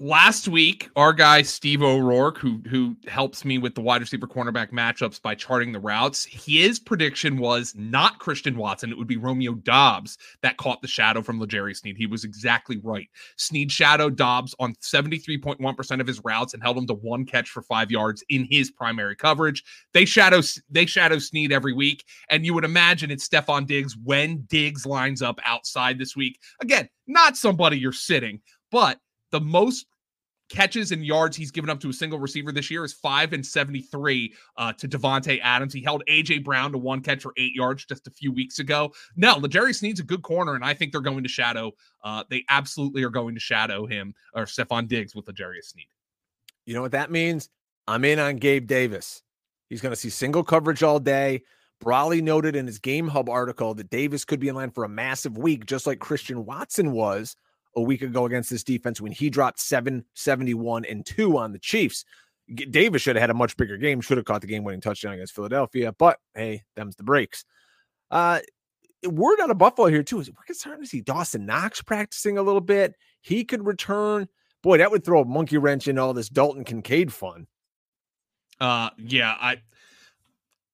last week, our guy Steve O'Rourke, who who helps me with the wide receiver cornerback matchups by charting the routes, his prediction was not Christian Watson. It would be Romeo Doubs that caught the shadow from L'Jarius Sneed. He was exactly right. Sneed shadowed Doubs on 73.1% of his routes and held him to one catch for five yards in his primary coverage. They shadow they shadow Sneed every week, and you would imagine it's Stefon Diggs when Diggs lines up outside this week. Again, not somebody you're sitting, but the most catches and yards he's given up to a single receiver this year is five and 73 uh, to Davante Adams. He held AJ Brown to one catch for eight yards just a few weeks ago. Now, L'Jarius needs a good corner, and I think they're going to shadow. Uh, they absolutely are going to shadow him or Stefon Diggs with L'Jarius Sneed. You know what that means? I'm in on Gabe Davis. He's going to see single coverage all day. Brolley noted in his Game Hub article that Davis could be in line for a massive week, just like Christian Watson was a week ago against this defense when he dropped 771 and 2 on the Chiefs. Davis should have had a much bigger game, should have caught the game winning touchdown against Philadelphia, but hey, them's the breaks. Uh, word out of Buffalo here, too, is we're concerned to see Dawson Knox practicing a little bit. He could return. Boy, that would throw a monkey wrench in all this Dalton Kincaid fun. Uh, yeah, I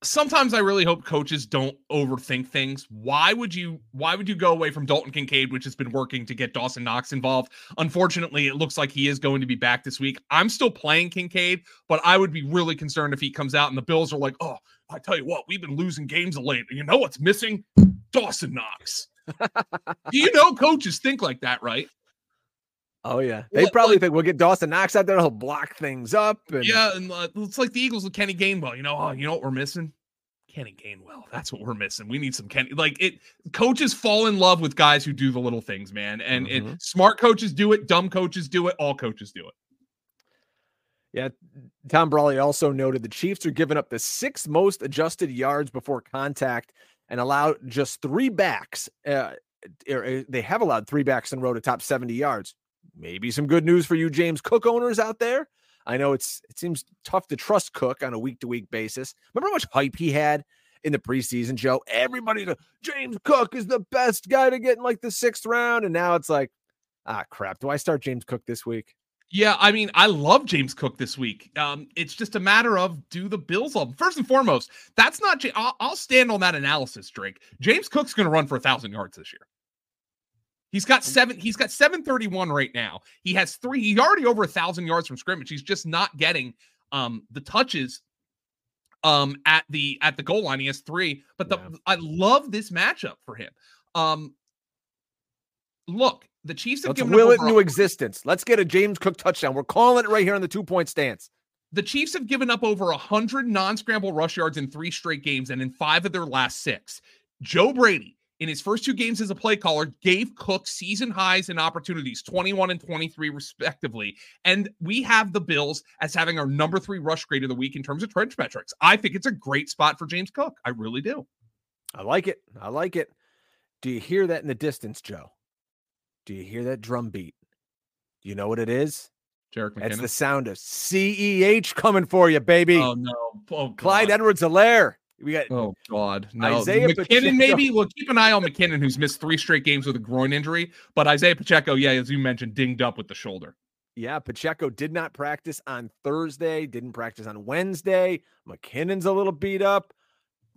sometimes I really hope coaches don't overthink things. Why would you why would you go away from Dalton Kincaid, which has been working to get Dawson Knox involved? Unfortunately, it looks like he is going to be back this week. I'm still playing Kincaid, but I would be really concerned if he comes out and the Bills are like, oh, I tell you what, we've been losing games of late. And you know what's missing? Dawson Knox. Do you know coaches think like that, right? Oh yeah, they what, probably like, think we'll get Dawson Knox out there. And he'll block things up. And... Yeah, and uh, it's like the Eagles with Kenny Gainwell. You know, oh, you know what we're missing? Kenny Gainwell. That's what we're missing. We need some Kenny. Like it, coaches fall in love with guys who do the little things, man. And mm-hmm. smart coaches do it. Dumb coaches do it. All coaches do it. Yeah, Tom Brolley also noted the Chiefs are giving up the sixth most adjusted yards before contact and allowed just three backs. Uh, er, er, they have allowed three backs in a row to top 70 yards maybe some good news for you James Cook owners out there. I know it's it seems tough to trust Cook on a week to week basis. Remember how much hype he had in the preseason, Joe? Everybody, to James Cook is the best guy to get in like the sixth round, and now it's like, ah, crap. Do I start James Cook this week? Yeah, I mean, I love James Cook this week. Um, it's just a matter of do the Bills love him? First and foremost, that's not. I'll, I'll stand on that analysis, Drake. James Cook's going to run for a thousand yards this year. He's got seven. He's got seven thirty one right now. He has three. He's already over a thousand yards from scrimmage. He's just not getting um the touches um at the at the goal line. He has three. But the yeah. I love this matchup for him. Um, look, the Chiefs have Let's given will it into existence. Let's get a James Cook touchdown. We're calling it right here on the two point stance. The Chiefs have given up over 100 non scramble rush yards in three straight games and in five of their last six. Joe Brady in his first two games as a play caller gave Cook season highs and opportunities, 21 and 23 respectively. And we have the Bills as having our number three rush grade of the week in terms of trench metrics. I think it's a great spot for James Cook. I really do. I like it. I like it. Do you hear that in the distance, Joe? Do you hear that drum beat? You know what it is? Jerick McKinnon. It's the sound of CEH coming for you, baby. Oh no. Oh, Clyde Edwards-Helaire. We got oh god, no Isaiah McKinnon. Pacheco. Maybe we'll keep an eye on McKinnon, who's missed three straight games with a groin injury. But Isaiah Pacheco, yeah, as you mentioned, dinged up with the shoulder. Yeah, Pacheco did not practice on Thursday, didn't practice on Wednesday. McKinnon's a little beat up.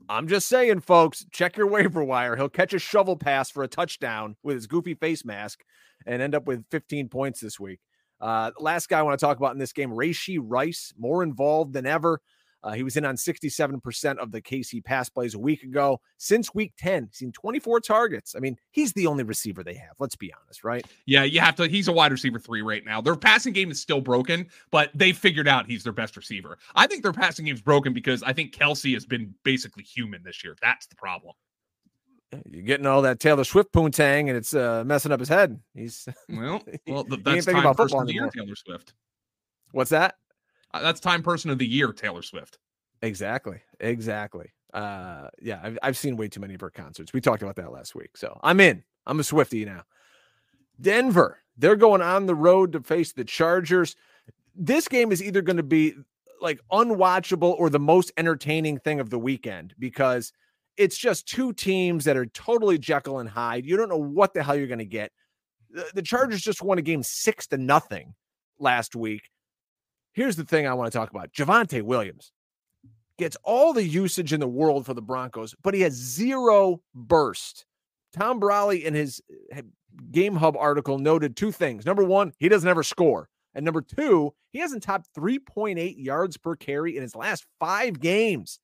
I'm just saying, folks, check your waiver wire. He'll catch a shovel pass for a touchdown with his goofy face mask and end up with 15 points this week. Uh, last guy I want to talk about in this game, Rashee Rice, more involved than ever. Uh, he was in on 67% of the KC pass plays a week ago. Since week 10, seen 24 targets. I mean, he's the only receiver they have. Let's be honest, right? Yeah, you have to. He's a wide receiver three right now. Their passing game is still broken, but they figured out he's their best receiver. I think their passing game is broken because I think Kelce has been basically human this year. That's the problem. You're getting all that Taylor Swift poontang, and it's uh, messing up his head. He's well, well, that's time first of the year, Taylor Swift. What's that? Uh, that's time person of the year, Taylor Swift. Exactly. Exactly. Uh, yeah, I've, I've seen way too many of her concerts. We talked about that last week. So I'm in. I'm a Swifty now. Denver, they're going on the road to face the Chargers. This game is either going to be like unwatchable or the most entertaining thing of the weekend because it's just two teams that are totally Jekyll and Hyde. You don't know what the hell you're going to get. The, the Chargers just won a game six to nothing last week. Here's the thing I want to talk about Javonte Williams gets all the usage in the world for the Broncos, but he has zero burst. Tom Brolley in his eh, Game Hub article noted two things. Number one, he doesn't ever score. And number two, he hasn't topped 3.8 yards per carry in his last five games,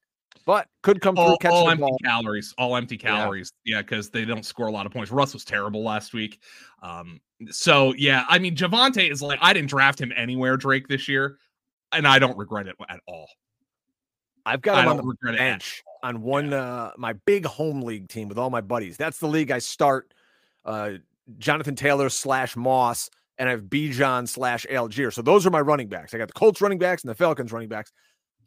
but could come through all, catching all empty ball. calories, all empty calories. Yeah, because they don't score a lot of points. Russ was terrible last week. Um, so yeah, I mean Javonte is like I didn't draft him anywhere, Drake, this year, and I don't regret it at all. I've got him on the bench on one uh my big home league team with all my buddies. That's the league I start uh Jonathan Taylor slash Moss and I have Bijan slash Allgeier. So those are my running backs. I got the Colts running backs and the Falcons running backs.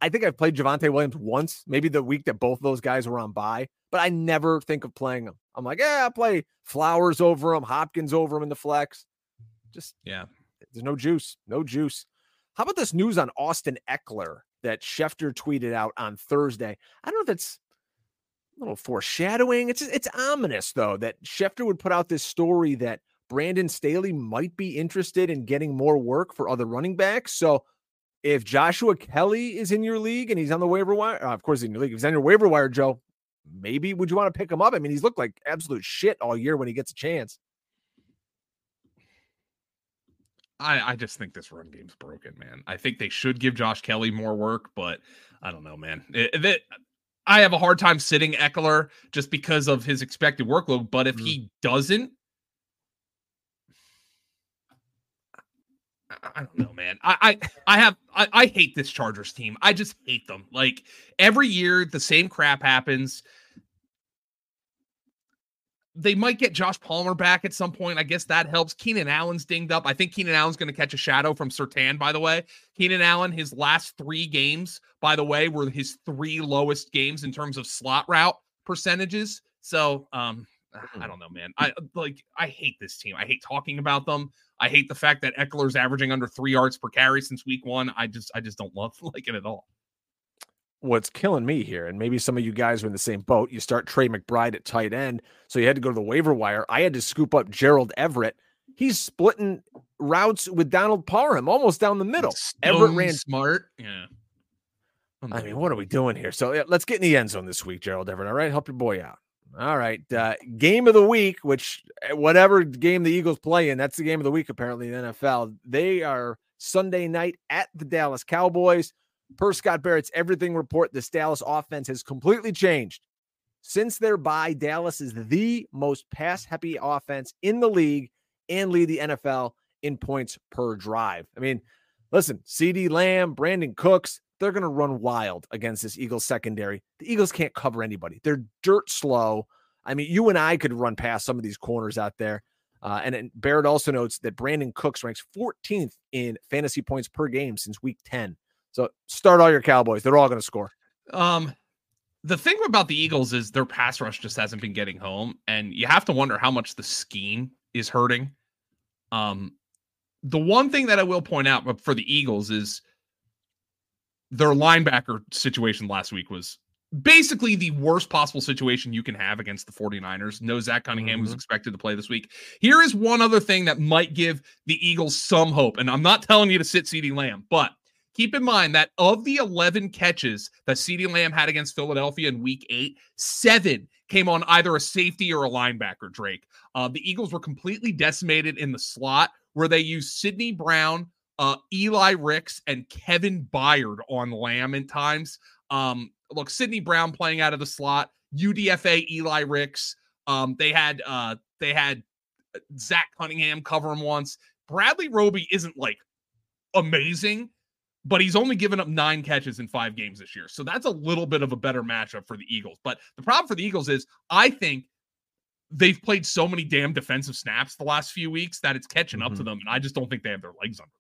I think I've played Javonte Williams once, maybe the week that both those guys were on bye, but I never think of playing them. I'm like, yeah, I'll play Flowers over him, Hopkins over him in the flex. Just Yeah. there's no juice, no juice. How about this news on Austin Ekeler that Schefter tweeted out on Thursday? I don't know if it's a little foreshadowing. It's it's ominous though that Schefter would put out this story that Brandon Staley might be interested in getting more work for other running backs. So if Joshua Kelly is in your league and he's on the waiver wire, uh, of course he's in your league. If he's on your waiver wire, Joe, maybe would you want to pick him up? I mean, he's looked like absolute shit all year when he gets a chance. I, I just think this run game's broken, man. I think they should give Josh Kelly more work, but I don't know, man. It, that I have a hard time sitting Ekeler just because of his expected workload. But if Mhm. he doesn't, I- don't know, man. I I, I have I, I hate this Chargers team. I just hate them. Like every year, the same crap happens. They might get Josh Palmer back at some point. I guess that helps. Keenan Allen's dinged up. I think Keenan Allen's going to catch a shadow from Surtain, by the way. Keenan Allen, his last three games, by the way, were his three lowest games in terms of slot route percentages. So, um, I mm-hmm. don't know, man. I uh, like I hate this team. I hate talking about them. I hate the fact that Ekeler's averaging under three yards per carry since week one. I just I just don't love like it at all. what's killing me here, and maybe some of you guys are in the same boat. You start Trey McBride at tight end, so you had to go to the waiver wire. I had to scoop up Gerald Everett. He's splitting routes with Donald Parham almost down the middle. Everett ran. smart. Yeah. I mean, what are we doing here? So yeah, let's get in the end zone this week, Gerald Everett. All right, help your boy out. All right, uh, game of the week, which uh, whatever game the Eagles play in, that's the game of the week apparently in the NFL. They are Sunday night at the Dallas Cowboys. Per Scott Barrett's everything report, this Dallas offense has completely changed. Since their bye, Dallas is the most pass happy offense in the league and lead the NFL in points per drive. I mean, listen, CeeDee Lamb, Brandin Cooks, they're going to run wild against this Eagles secondary. The Eagles can't cover anybody. They're dirt slow. I mean, you and I could run past some of these corners out there. Uh, and, and Barrett also notes that Brandin Cooks ranks 14th in fantasy points per game since week 10. So start all your Cowboys. They're all going to score. Um, the thing about the Eagles is their pass rush just hasn't been getting home, and you have to wonder how much the scheme is hurting. Um, the one thing that I will point out for the Eagles is their linebacker situation last week was basically the worst possible situation you can have against the 49ers. No Zach Cunningham was Mhm. expected to play this week. Here is one other thing that might give the Eagles some hope. And I'm not telling you to sit CeeDee Lamb, but keep in mind that of the 11 catches that CeeDee Lamb had against Philadelphia in week eight, seven came on either a safety or a linebacker, Drake. Uh, the Eagles were completely decimated in the slot where they used Sydney Brown, uh, Eli Ricks, and Kevin Byard on Lamb at times. Um, look, Sydney Brown playing out of the slot, UDFA, Eli Ricks. Um, they had uh, they had Zach Cunningham cover him once. Bradley Roby isn't like amazing, but he's only given up nine catches in five games this year. So that's a little bit of a better matchup for the Eagles. But the problem for the Eagles is I think they've played so many damn defensive snaps the last few weeks that it's catching up to them. And I just don't think they have their legs under.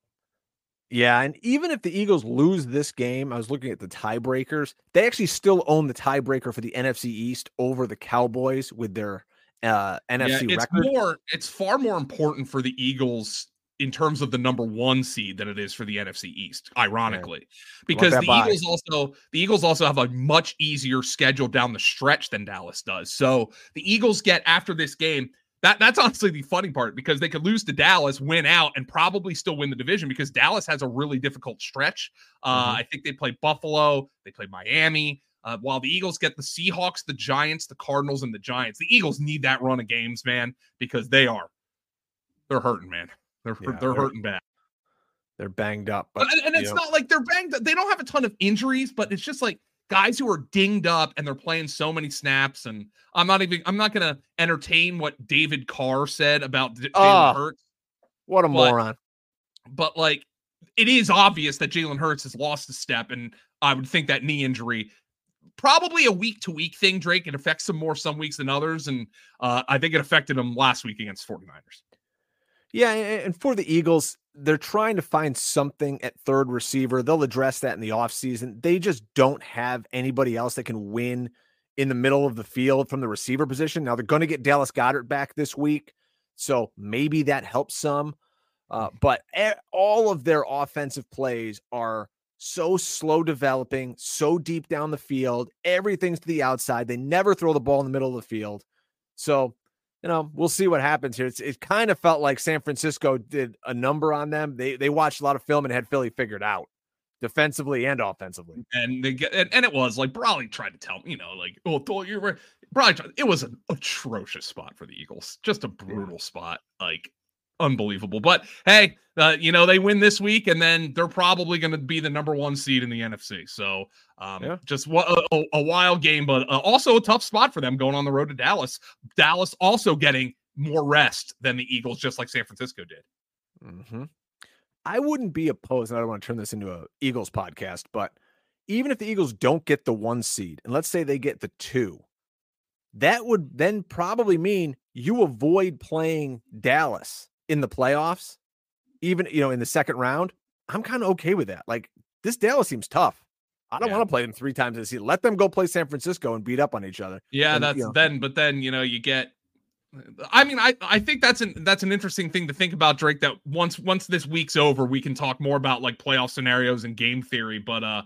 Yeah, and even if the Eagles lose this game, I was looking at the tiebreakers. They actually still own the tiebreaker for the NFC East over the Cowboys with their uh, NFC it's record. more it's far more important for the Eagles in terms of the number one seed than it is for the NFC East, ironically. Because the bye. Eagles also the Eagles also have a much easier schedule down the stretch than Dallas does. So the Eagles get after this game, that that's honestly the funny part because they could lose to Dallas, win out, and probably still win the division because Dallas has a really difficult stretch. Uh, mm-hmm. I think they play Buffalo, they play Miami. Uh, while the Eagles get the Seahawks, the Giants, the Cardinals, and the Giants, the Eagles need that run of games, man, because they are they're hurting, man. They're yeah, they're, they're, hurting bad. They're banged up, but, and, and it's know. not like they're banged. They don't have a ton of injuries, but it's just like guys who are dinged up and they're playing so many snaps. And I'm not even I'm not gonna entertain what David Carr said about Jalen oh, Hurts. What a but, moron! But like, it is obvious that Jalen Hurts has lost a step, and I would think that knee injury probably a week to week thing, Drake. It affects him more some weeks than others. And uh, I think it affected him last week against 49ers. Yeah. And for the Eagles, they're trying to find something at third receiver. They'll address that in the offseason. They just don't have anybody else that can win in the middle of the field from the receiver position. Now they're going to get Dallas Goedert back this week. So maybe that helps some. Uh, but all of their offensive plays are so slow developing, so deep down the field. Everything's to the outside. They never throw the ball in the middle of the field. So, you know, we'll see what happens here. It's, it kind of felt like San Francisco did a number on them. They they watched a lot of film and had Philly figured out defensively and offensively. And they get and, and it was like Brolley tried to tell me, you know, like oh you were Brolley tried, it was an atrocious spot for the Eagles, just a brutal yeah. spot. Like unbelievable. But hey, uh, you know, they win this week and then they're probably going to be the number one seed in the NFC. So um, yeah. just a, a, wild game, but uh, also a tough spot for them going on the road to Dallas. Dallas also getting more rest than the Eagles, just like San Francisco did. Mm-hmm. I wouldn't be opposed, and I don't want to turn this into a Eagles podcast, but even if the Eagles don't get the one seed, and let's say they get the two, that would then probably mean you avoid playing Dallas in the playoffs, even you know in the second round, I'm kind of okay with that. Like this Dallas seems tough. I don't yeah. want to play them three times this season. Let them go play San Francisco and beat up on each other. Yeah, and, that's you know. then. But then you know you get. I mean, I I think that's an that's an interesting thing to think about, Drake. That once once this week's over, we can talk more about like playoff scenarios and game theory. But uh,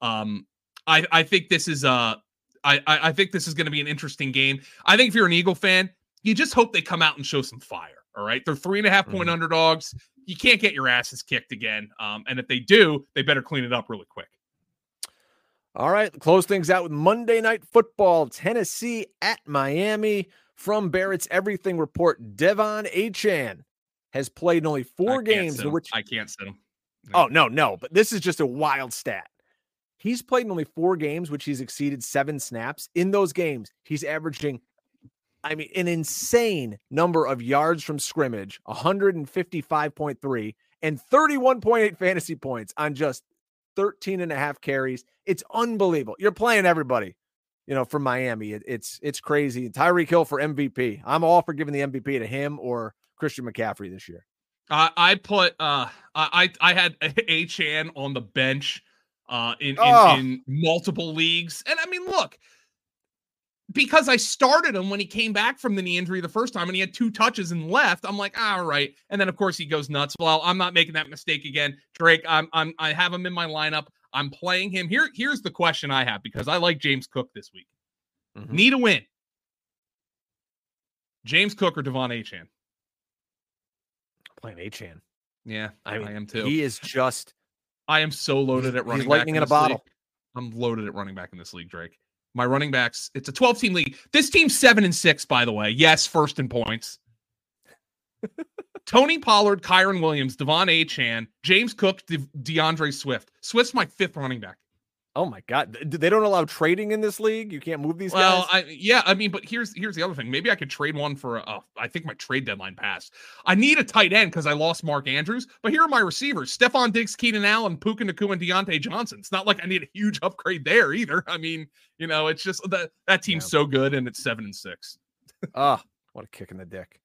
um, I I think this is uh. I, I think this is going to be an interesting game. I think if you're an Eagle fan, you just hope they come out and show some fire. All right. They're three and a half point mm-hmm. underdogs. You can't get your asses kicked again. Um, and if they do, they better clean it up really quick. All right. Close things out with Monday Night Football. Tennessee at Miami. From Barrett's Everything Report, De'Von Achane has played in only four games in which I can't sit him. No. Oh, no, no. But this is just a wild stat. He's played in only four games, which he's exceeded seven snaps. In those games, he's averaging I mean, an insane number of yards from scrimmage, 155.3 and 31.8 fantasy points on just 13 and a half carries. It's unbelievable. You're playing everybody, you know, from Miami. It, it's it's crazy. Tyreek Hill for MVP. I'm all for giving the MVP to him or Christian McCaffrey this year. Uh, I put uh I I had Achane on the bench uh in in, oh. in multiple leagues. And I mean, look, because I started him when he came back from the knee injury the first time and he had two touches and left. I'm like, all right. And then of course he goes nuts. Well, I'm not making that mistake again. Drake, I'm I'm I have him in my lineup. I'm playing him. Here, here's the question I have because I like James Cook this week. Mm-hmm. Need a win. James Cook or De'Von Achane? Playing Achane. Yeah, I, mean, I am too. He is just I am so loaded at running he's lightning in, in a bottle. League. I'm loaded at running back in this league, Drake. My running backs, it's a 12 team league. This team's seven and six, by the way. Yes, first in points. Tony Pollard, Kyren Williams, De'Von Achane, James Cook, De- D'Andre Swift. Swift's my fifth running back. Oh my god, they don't allow trading in this league. You can't move these well, guys. Well, yeah, I mean, but here's here's the other thing. Maybe I could trade one for. A, I think my trade deadline passed. I need a tight end because I lost Mark Andrews. But here are my receivers: Stefon Diggs, Keenan Allen, Puka Nacua, and Diontae Johnson. It's not like I need a huge upgrade there either. I mean, you know, it's just that that team's yeah. so good, and it's seven and six. Ah, oh, what a kick in the dick.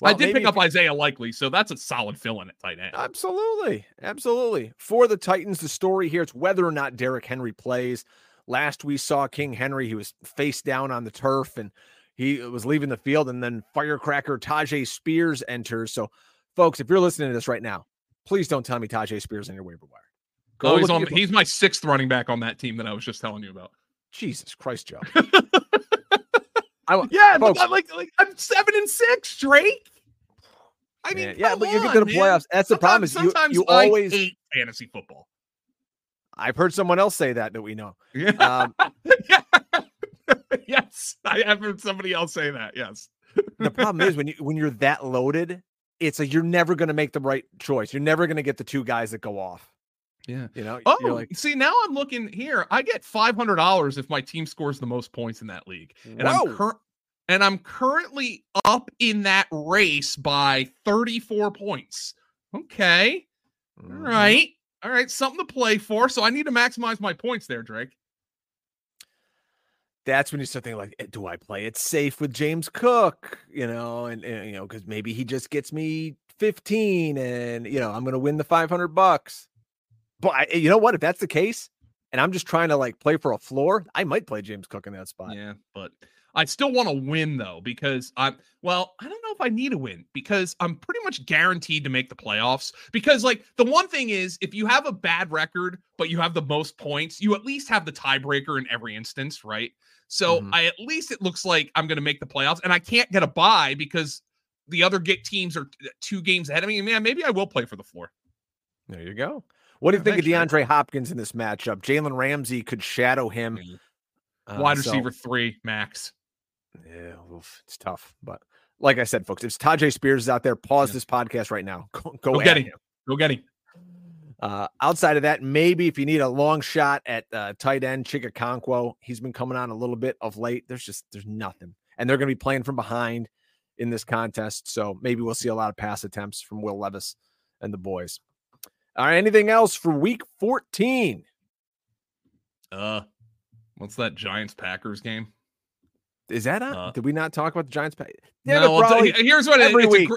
Well, I did pick up you... Isaiah Likely, so that's a solid fill in at tight end. Absolutely. Absolutely. For the Titans, the story here it's whether or not Derrick Henry plays. Last we saw King Henry, he was face down on the turf and he uh, was leaving the field, and then firecracker Tyjae Spears enters. So, folks, if you're listening to this right now, please don't tell me Tyjae Spears on your waiver wire. Go oh, he's on. He's my sixth running back on that team that I was just telling you about. Jesus Christ, Joe. I, yeah, folks, I'm like, like I'm seven and six, Drake. I mean, yeah, but you get to the playoffs. That's the problem. Is you, you always hate fantasy football. I've heard someone else say that that we know. Yeah. Um, yes, I have heard somebody else say that. Yes. the problem is when you when you're that loaded, it's like you're never going to make the right choice. You're never going to get the two guys that go off. Yeah. You know. Oh, like, see, now I'm looking here. I get five hundred dollars if my team scores the most points in that league, and Whoa. I'm cur- and I'm currently up in that race by 34 points. Okay. Mm-hmm. All right. All right. Something to play for. So I need to maximize my points there, Drake. That's when you start thinking, like, eh, do I play it safe with James Cook? You know, and, and you know, because maybe he just gets me 15 and, you know, I'm going to win the 500 bucks. But I, you know what? If that's the case, and I'm just trying to like play for a floor, I might play James Cook in that spot. Yeah. But I still want to win though because I'm well, I don't know if I need a win because I'm pretty much guaranteed to make the playoffs because like the one thing is if you have a bad record but you have the most points, you at least have the tiebreaker in every instance, right? So mm-hmm. I at least it looks like I'm going to make the playoffs and I can't get a buy because the other get teams are two games ahead of me. Man, maybe I will play for the floor. There you go. What do you think of DeAndre Hopkins in this matchup? Jalen Ramsey could shadow him. Uh, Wide receiver so. three, max. Yeah, oof, it's tough. But like I said, folks, if Tyjae Spears is out there, pause yeah. this podcast right now. Go, go, go get him. him. Go get him. Uh, outside of that, maybe if you need a long shot at uh, tight end, Chig Okonkwo, he's been coming on a little bit of late. There's just there's nothing, and they're going to be playing from behind in this contest. So maybe we'll see a lot of pass attempts from Will Levis and the boys. All right, anything else for Week 14? Uh, what's that Giants Packers game? Is that on? Uh, Did we not talk about the Giants? Yeah, no, well, here's what every it, week.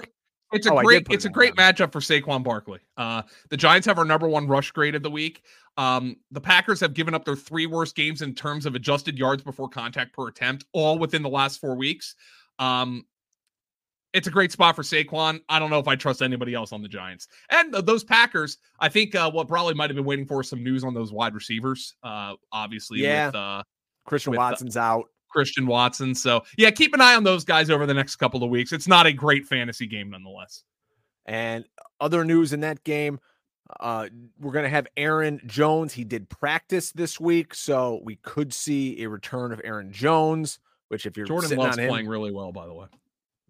It's a, oh, great it's a great matchup for Saquon Barkley. Uh, the Giants have our number one rush grade of the week. Um, the Packers have given up their three worst games in terms of adjusted yards before contact per attempt, all within the last four weeks. Um, it's a great spot for Saquon. I don't know if I trust anybody else on the Giants. And those Packers, I think uh, what probably might have been waiting for some news on those wide receivers. Uh, obviously, yeah. with uh, Christian with, Watson's out. Christian Watson. So, yeah, keep an eye on those guys over the next couple of weeks. It's not a great fantasy game nonetheless. And other news in that game, uh, we're going to have Aaron Jones. He did practice this week, so we could see a return of Aaron Jones. Which, if you're Jordan Love's playing really well, by the way,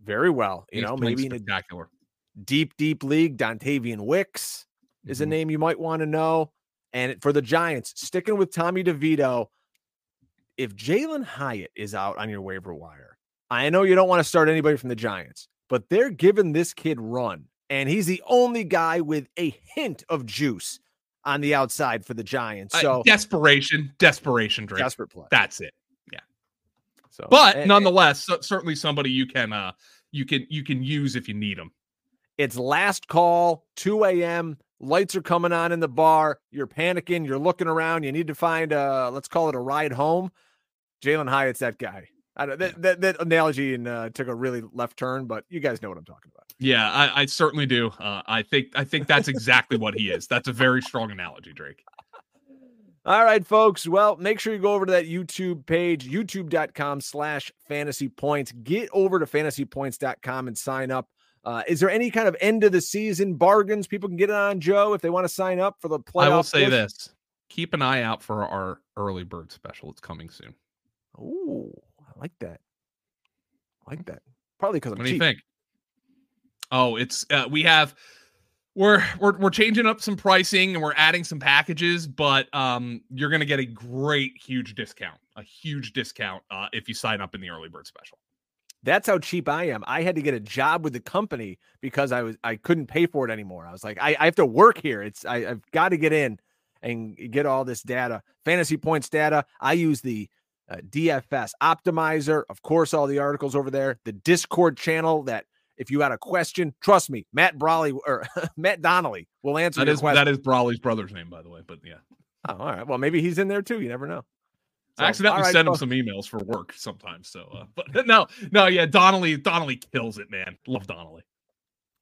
very well. You He's know, maybe spectacular. in a deep, deep league, Dontayvion Wicks mm-hmm. is a mm-hmm. name you might want to know. And for the Giants, sticking with Tommy DeVito, if Jalin Hyatt is out on your waiver wire, I know you don't want to start anybody from the Giants, but they're giving this kid run. And he's the only guy with a hint of juice on the outside for the Giants. So uh, desperation, desperation, Drake. Desperate play. That's it. Yeah. So, but and, nonetheless, and, certainly somebody you can uh you can you can use if you need them. It's last call, 2 a.m. Lights are coming on in the bar. You're panicking. You're looking around. You need to find a, let's call it a ride home. Jalin Hyatt's that guy. I don't, that, that, that analogy and uh, took a really left turn, but you guys know what I'm talking about. Yeah, I, I certainly do. Uh, I think I think that's exactly what he is. That's a very strong analogy, Drake. All right, folks. Well, make sure you go over to that YouTube page, youtube.com slash fantasy points. Get over to fantasypoints.com and sign up. Uh, is there any kind of end of the season bargains people can get it on Joe if they want to sign up for the playoff? I will say push? this: keep an eye out for our early bird special. It's coming soon. Oh, I like that. I like that. Probably because I'm What do you think? Oh, it's uh, we have we're we're we're changing up some pricing and we're adding some packages, but um you're gonna get a great huge discount, a huge discount uh, if you sign up in the early bird special. That's how cheap I am. I had to get a job with the company because I was I couldn't pay for it anymore. I was like, I, I have to work here. It's I, I've got to get in and get all this data, fantasy points data. I use the uh, DFS optimizer, of course, all the articles over there, the Discord channel that if you had a question, trust me, Matt Brolley or Matt Donnelly will answer that is, question. That is Brolley's brother's name, by the way. But yeah. Oh, all right. Well, maybe he's in there too. You never know. So, I accidentally right, send him some emails for work sometimes. So, uh, but no, no, yeah, Donnelly, Donnelly kills it, man. Love Donnelly.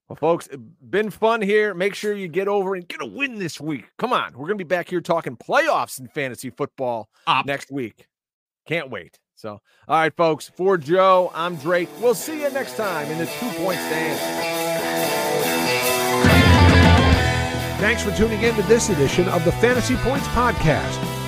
Well, folks, been fun here. Make sure you get over and get a win this week. Come on, we're gonna be back here talking playoffs in fantasy football next week. Can't wait. So, all right, folks, for Joe, I'm Drake. We'll see you next time in the two point stand. Thanks for tuning in to this edition of the Fantasy Points Podcast.